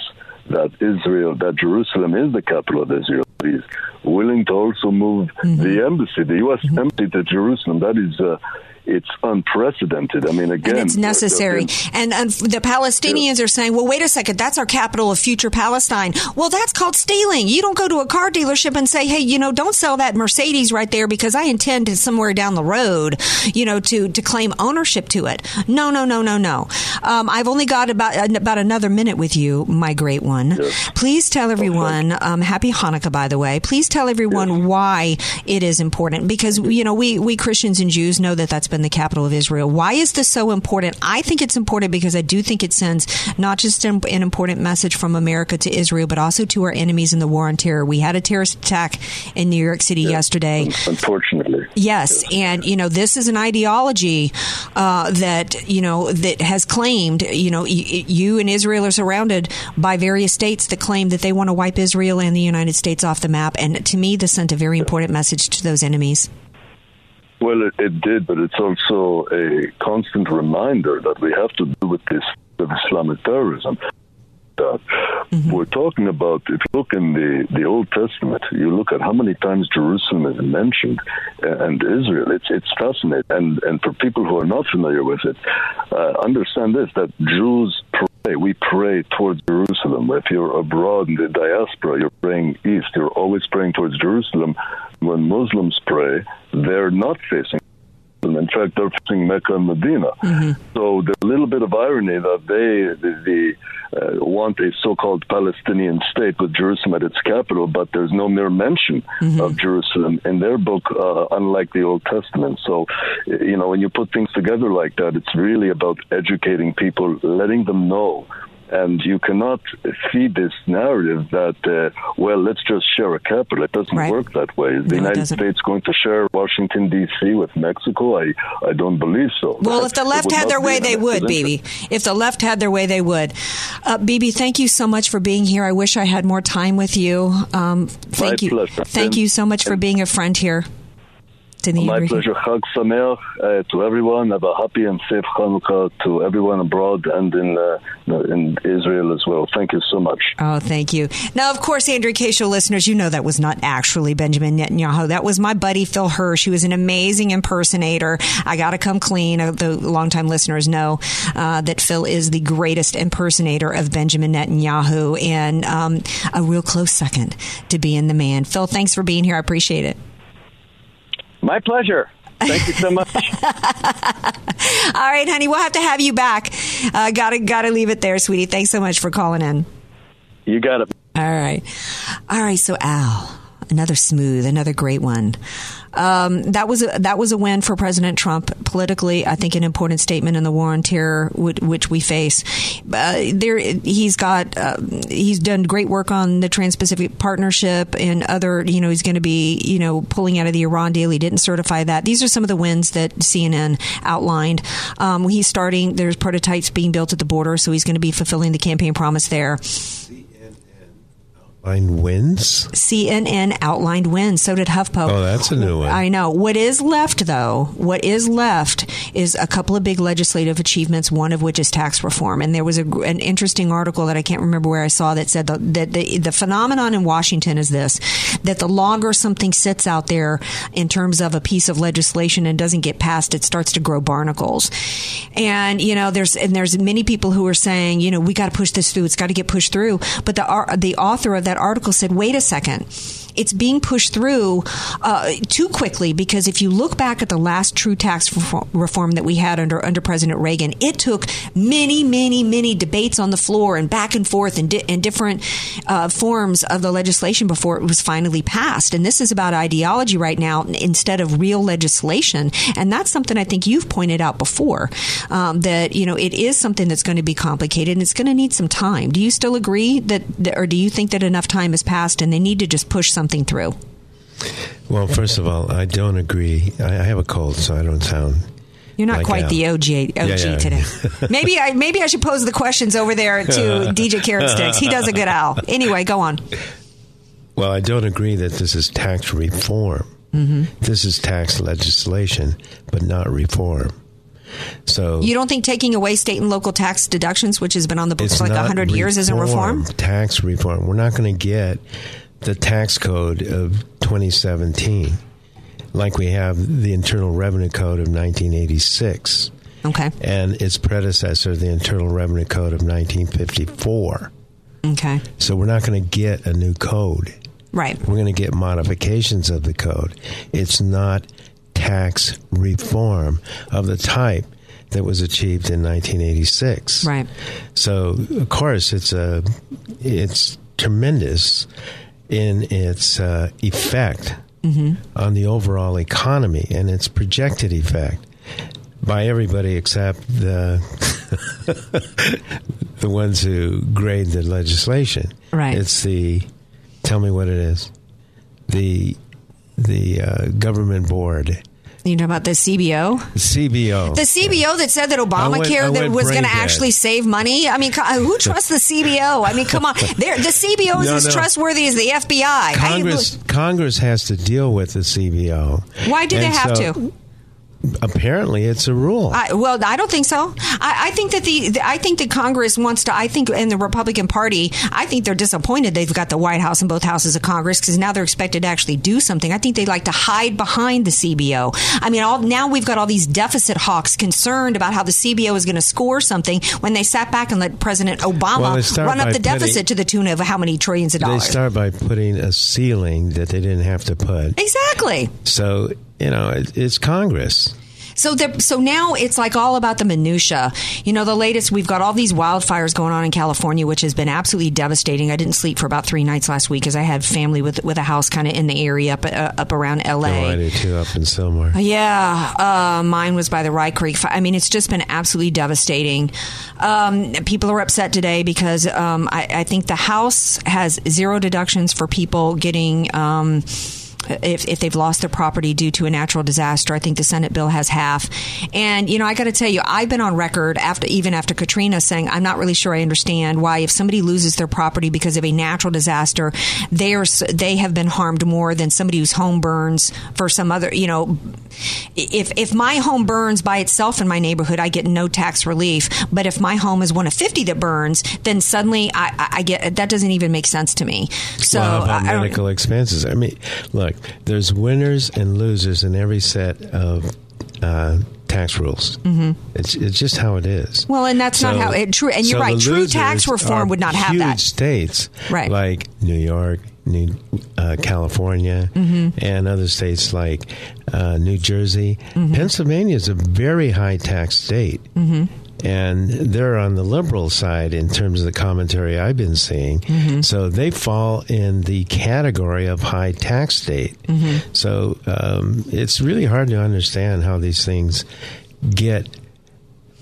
that Israel, that Jerusalem is the capital of Israel, he's willing to also move the embassy, the U.S. embassy to Jerusalem. That is, uh, it's unprecedented. I mean, again, and it's necessary. And, and the Palestinians are saying, well, wait a second, that's our capital of future Palestine. Well, that's called stealing. You don't go to a car dealership and say, hey, you know, don't sell that Mercedes right there because I intend to somewhere down the road, you know, to, to claim ownership to it. No, no, no, no, no. Um, I've only got about, about another minute with you, my great one. Please tell everyone, um, happy Hanukkah, by the way. Please tell everyone why it is important because, you know, we, we Christians and Jews know that that's been the capital of Israel. Why is this so important? I think it's important because I do think it sends not just an, an important message from America to Israel, but also to our enemies in the war on terror. We had a terrorist attack in New York City yesterday. Unfortunately. Yes, and you know this is an ideology uh, that you know that has claimed you know y- y- you and Israel are surrounded by various states that claim that they want to wipe Israel and the United States off the map. And to me, this sent a very important message to those enemies. Well, it, it did, but it's also a constant reminder that we have to deal with this of Islamic terrorism. That we're talking about, if you look in the, the Old Testament, you look at how many times Jerusalem is mentioned uh, and Israel. It's it's fascinating. And and for people who are not familiar with it, uh, understand this: that Jews pray. We pray towards Jerusalem. If you're abroad in the diaspora, you're praying east. You're always praying towards Jerusalem. When Muslims pray, they're not facing. Them. In fact, they're facing Mecca and Medina. So there's a little bit of irony that they the, the, uh, want a so-called Palestinian state with Jerusalem at its capital, but there's no mere mention of Jerusalem in their book, uh, unlike the Old Testament. So, you know, when you put things together like that, it's really about educating people, letting them know And you cannot feed this narrative that, uh, well, let's just share a capital. It doesn't Right. work that way. Is the No, United. States going to share Washington, D.C. with Mexico? I, I don't believe so. Well, if the left had their way, they would, BB. If the left had their way, they would. Uh, BB, thank you so much for being here. I wish I had more time with you. Um, thank you. pleasure. Thank And- you so much for being a friend here. My pleasure. Chag Sameach uh, to everyone. Have a happy and safe Hanukkah to everyone abroad and in uh, in Israel as well. Thank you so much. Oh, thank you. Now, of course, Andrea Kaye. Listeners, you know that was not actually Benjamin Netanyahu. That was my buddy Phil Hirsch. He was an amazing impersonator. I got to come clean. Uh, The longtime listeners know uh, that Phil is the greatest impersonator of Benjamin Netanyahu and um, a real close second to being the man. Phil, thanks for being here. I appreciate it. My pleasure. Thank you so much. <laughs> All right, honey, we'll have to have you back. Uh, gotta gotta leave it there, sweetie. Thanks so much for calling in. you got it. All right. All right. So Al, another smooth, another great one. Um, that was a, that was a win for President Trump politically. I think an important statement in the war on terror, which, which we face. Uh, there, he's got uh, he's done great work on the Trans-Pacific Partnership and other. You know, he's going to be you know pulling out of the Iran deal. He didn't certify that. These are some of the wins that CNN outlined. Um, he's starting. There's prototypes being built at the border, so he's going to be fulfilling the campaign promise there. Line wins. CNN outlined wins. So did HuffPo. Oh, that's a new one. I know. What is left, though, what is left is a couple of big legislative achievements, one of which is tax reform. And there was a, an interesting article that I can't remember where I saw that said the, that the, the phenomenon in Washington is this that the longer something sits out there in terms of a piece of legislation and doesn't get passed, it starts to grow barnacles. And, you know, there's, and there's many people who are saying, you know, we got to push this through. It's got to get pushed through. But the, the author of that article said, wait a second. It's being pushed through uh, too quickly because if you look back at the last true tax reform- that we had under under President Reagan, it took many, many, many debates on the floor and back and forth and, di- and different uh, forms of the legislation before it was finally passed. And this is about ideology right now instead of real legislation. And that's something I think you've pointed out before um, that you know it is something that's going to be complicated and it's going to need some time. Do you still agree that, that- or do you think that enough time has passed and they need to just push something through? Well, first of all, I don't agree. I, I have a cold, so I don't sound. You're not like quite the OG, OG Yeah, yeah. today. <laughs> maybe I maybe I should pose the questions over there to <laughs> DJ Carrot Sticks. He does a good Al. Anyway, go on. Well, I don't agree that this is tax reform. Mm-hmm. This is tax legislation, but not reform. So You don't think taking away state and local tax deductions, which has been on the books for like 100 years, isn't reform? Tax reform. We're not going to get the tax code of 2017 like we have the Internal Revenue Code of 1986 Okay. and its predecessor, the Internal Revenue Code of 1954. Okay. So we're not going to get a new code. Right. We're going to get modifications of the code. It's not tax reform of the type that was achieved in 1986. Right. So of course it's a it's tremendous in its uh, effect Mm-hmm. on the overall economy and its projected effect by everybody except the <laughs> the ones who grade the legislation. Right. It's the tell me what it is. The the uh, government board, You know about the CBO? the CBO. The CBO that said that went- Obamacare that went was going to actually save money. I mean, who trusts the CBO? I mean, come on. <laughs> They're, the CBO is No, as no. trustworthy as the FBI. Congress Congress has to deal with the CBO. Why do they have so- to? Apparently, it's a rule. I, well, I don't think so. I, I think that the, the I think that Congress wants to. I think in the Republican Party, I think they're disappointed they've got the White House and both houses of Congress because now they're expected to actually do something. I think they like to hide behind the CBO. I mean, all, now we've got all these deficit hawks concerned about how the CBO is going to score something when they sat back and let President Obama Well, run up the deficit to the tune of how many trillions of dollars. they start by putting a ceiling that they didn't have to put. exactly. So you know, it, it's Congress. So the, so now it's like all about the minutia. You know, the latest we've got all these wildfires going on in California, which has been absolutely devastating. I didn't sleep for about three nights last week because I had family with with a house kind of in the area up uh, up around L.A. No, I did too up in Sylmar. Yeah, uh, mine was by the Rye Creek. I mean, it's just been absolutely devastating. Um, people are upset today because um, I, I think the House has zero deductions for people getting. Um, if, if they've lost their property due to a natural disaster, I think the Senate bill has half. And you know, I got to tell you, I've been on record after even after Katrina saying I'm not really sure I understand why if somebody loses their property because of a natural disaster, they are they have been harmed more than somebody whose home burns for some other. You know, if if my home burns by itself in my neighborhood, I get no tax relief. But if my home is one of 50 that burns, then suddenly I, I get that doesn't even make sense to me. So well, how about I, I medical expenses? I mean, look, there's winners and losers in every set of uh, tax rules. Mhm. It's, it's just how it is. Well, and that's not how it true. And you're so right. True tax reform would not have huge that. states, Right. Like New York, New uh, California, Mhm. and other states like uh, New Jersey. Pennsylvania is a very high tax state. And they're on the liberal side in terms of the commentary I've been seeing. Mm-hmm. So they fall in the category of high tax state. Mm-hmm. So um, it's really hard to understand how these things get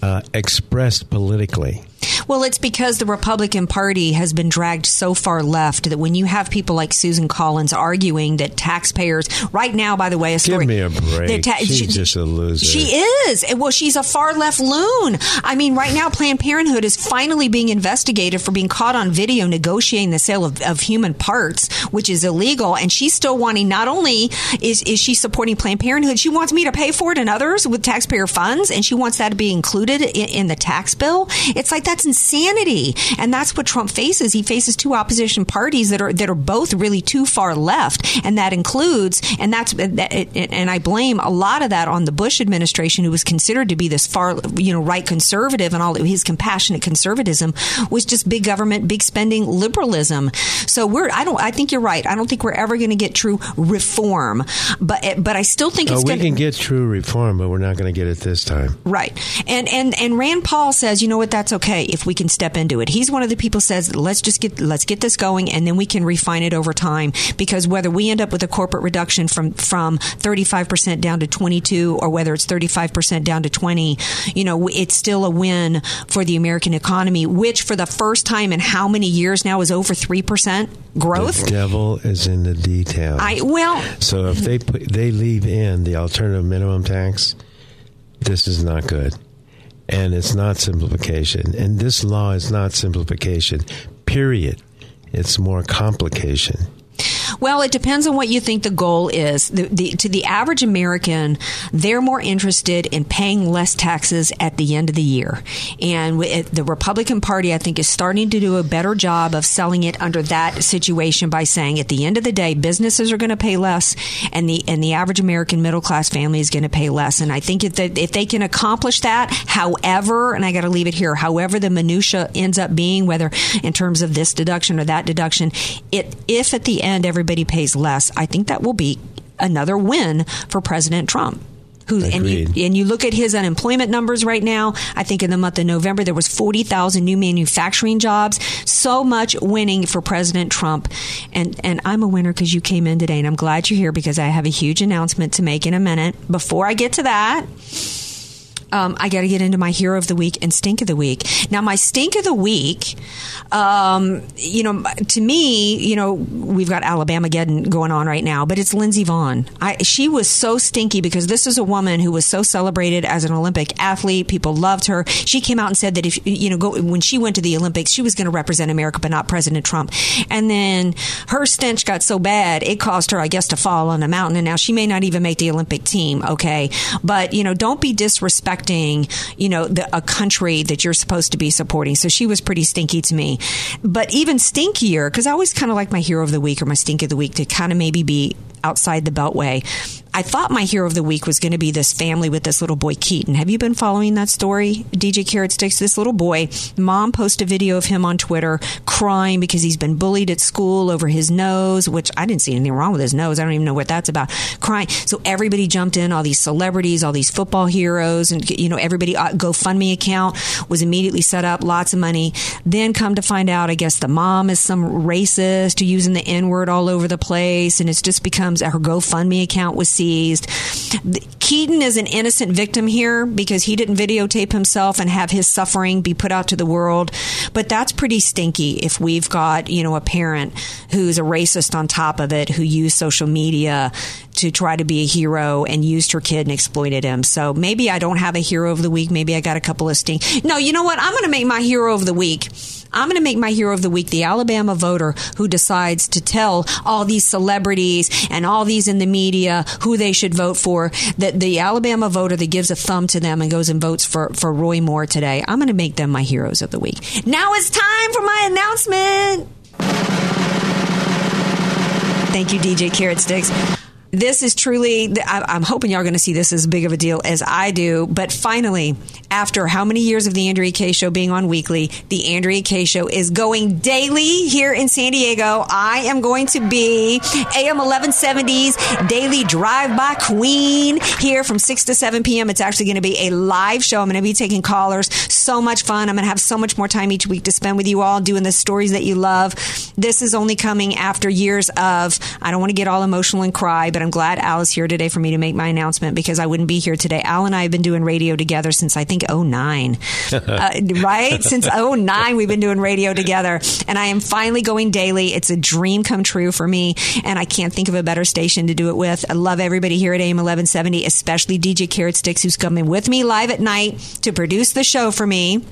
uh, expressed politically. Well, it's because the Republican Party has been dragged so far left that when you have people like Susan Collins arguing that taxpayers, right now, by the way, a Give me a break. ta- She's she- just a loser. She is. Well, she's a far left loon. I mean, right now, Planned Parenthood is finally being investigated for being caught on video negotiating the sale of, of human parts, which is illegal. And she's still wanting, not only is, is she supporting Planned Parenthood, she wants me to pay for it and others with taxpayer funds, and she wants that to be included in, in the tax bill. It's like that's insanity. And that's what Trump faces. He faces two opposition parties that are, that are both really too far left. And that includes, and that's, and I blame a lot of that on the Bush administration, who was considered to be this far, you know, right conservative and all his compassionate conservatism was just big government, big spending liberalism. So we're, I don't, I think you're right. I don't think we're ever going to get true reform, but, eh, but I still think it's we going can get true reform, but we're not going to get it this time. Right. And and and Rand Paul says, you know what, that's okay if we can step into it. He's one of the people says, let's just get let's get this going and then we can refine it over time because whether we end up with a corporate reduction from from 35% down to 22 or whether it's 35% down to 20, you know, it's still a win for the American economy, which for the first time in how many years now is over 3% growth. The devil is in the details. I well, So if they put, they leave in the alternative minimum tax, this is not good, and it's not simplification. And this law is not simplification. Period. It's more complication. Well, it depends on what you think the goal is. The, the, to the average American, they're more interested in paying less taxes at the end of the year. And the Republican Party, I think, is starting to do a better job of selling it under that situation by saying, at the end of the day, businesses are going to pay less, and the and the average American middle class family is going to pay less. And I think if they, if they can accomplish that, however, and I got to leave it here, however the minutia ends up being, whether in terms of this deduction or that deduction, it if at the end everybody pays less, I think that will be another win for President Trump. Who and you, and you look at his unemployment numbers right now. I think in the month of November there was forty thousand new manufacturing jobs. So much winning for President Trump, and and I'm a winner because you came in today, and I'm glad you're here because I have a huge announcement to make in a minute. Before I get to that, um, I got to get into my hero of the week and stink of the week. Now, my stink of the week, um, you know, to me, you know, we've got Alabama getting going on right now, but it's Lindsey Vonn. I, she was so stinky because this is a woman who was so celebrated as an Olympic athlete. People loved her. She came out and said that if you know, go when she went to the Olympics, she was going to represent America, but not President Trump. And then her stench got so bad, it caused her, I guess, to fall on a mountain. And now she may not even make the Olympic team. Okay, but you know, don't be you know, the, a country that you're supposed to be supporting. So she was pretty stinky to me. But even stinkier, because I always kind of like my hero of the week or my stink of the week to kind of maybe be outside the beltway. I thought my hero of the week was going to be this family with this little boy Keaton. Have you been following that story, DJ Carrot Sticks? This little boy, mom posted a video of him on Twitter crying because he's been bullied at school over his nose, which I didn't see anything wrong with his nose. I don't even know what that's about. Crying. So everybody jumped in, all these celebrities, all these football heroes, and you know everybody uh, GoFundMe account was immediately set up, lots of money. Then come to find out, I guess the mom is some racist using the N word all over the place, and it just becomes her GoFundMe account was seized. Keaton is an innocent victim here because he didn't videotape himself and have his suffering be put out to the world. But that's pretty stinky if we've got, you know, a parent who's a racist on top of it who used social media to try to be a hero and used her kid and exploited him. So maybe I don't have a hero of the week. Maybe I got a couple of stink. No, you know what? I'm going to make my hero of the week. I'm going to make my hero of the week the Alabama voter who decides to tell all these celebrities and all these in the media who they should vote for. That the Alabama voter that gives a thumb to them and goes and votes for, for Roy Moore today. I'm going to make them my heroes of the week. Now it's time for my announcement. Thank you, DJ Carrot Sticks this is truly, I'm hoping y'all are going to see this as big of a deal as I do. But finally, after how many years of the Andrea Kaye show being on weekly, the Andrea Kaye show is going daily here in San Diego. I am going to be AM 1170's daily drive by queen here from 6 to 7 p.m. It's actually going to be a live show. I'm going to be taking callers. So much fun. I'm going to have so much more time each week to spend with you all doing the stories that you love. This is only coming after years of, I don't want to get all emotional and cry, but I'm glad Al is here today for me to make my announcement because I wouldn't be here today. Al and I have been doing radio together since I think 09. <laughs> uh, right? Since 09, we've been doing radio together. And I am finally going daily. It's a dream come true for me. And I can't think of a better station to do it with. I love everybody here at AM 1170, especially DJ Carrot Sticks, who's coming with me live at night to produce the show for me.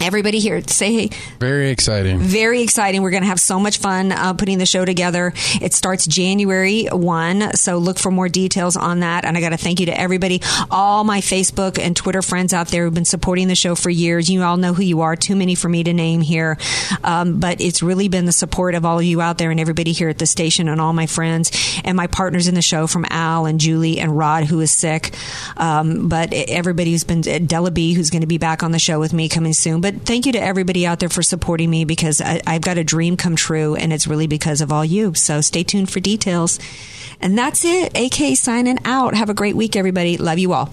Everybody here, say hey. Very exciting. Very exciting. We're going to have so much fun uh, putting the show together. It starts January 1, so look for more details on that. And I got to thank you to everybody, all my Facebook and Twitter friends out there who've been supporting the show for years. You all know who you are, too many for me to name here. Um, but it's really been the support of all of you out there and everybody here at the station and all my friends and my partners in the show from Al and Julie and Rod, who is sick. Um, but everybody who's been, Della B, who's going to be back on the show with me coming soon but thank you to everybody out there for supporting me because I, I've got a dream come true, and it's really because of all you. So stay tuned for details. And that's it. AK signing out. Have a great week, everybody. Love you all.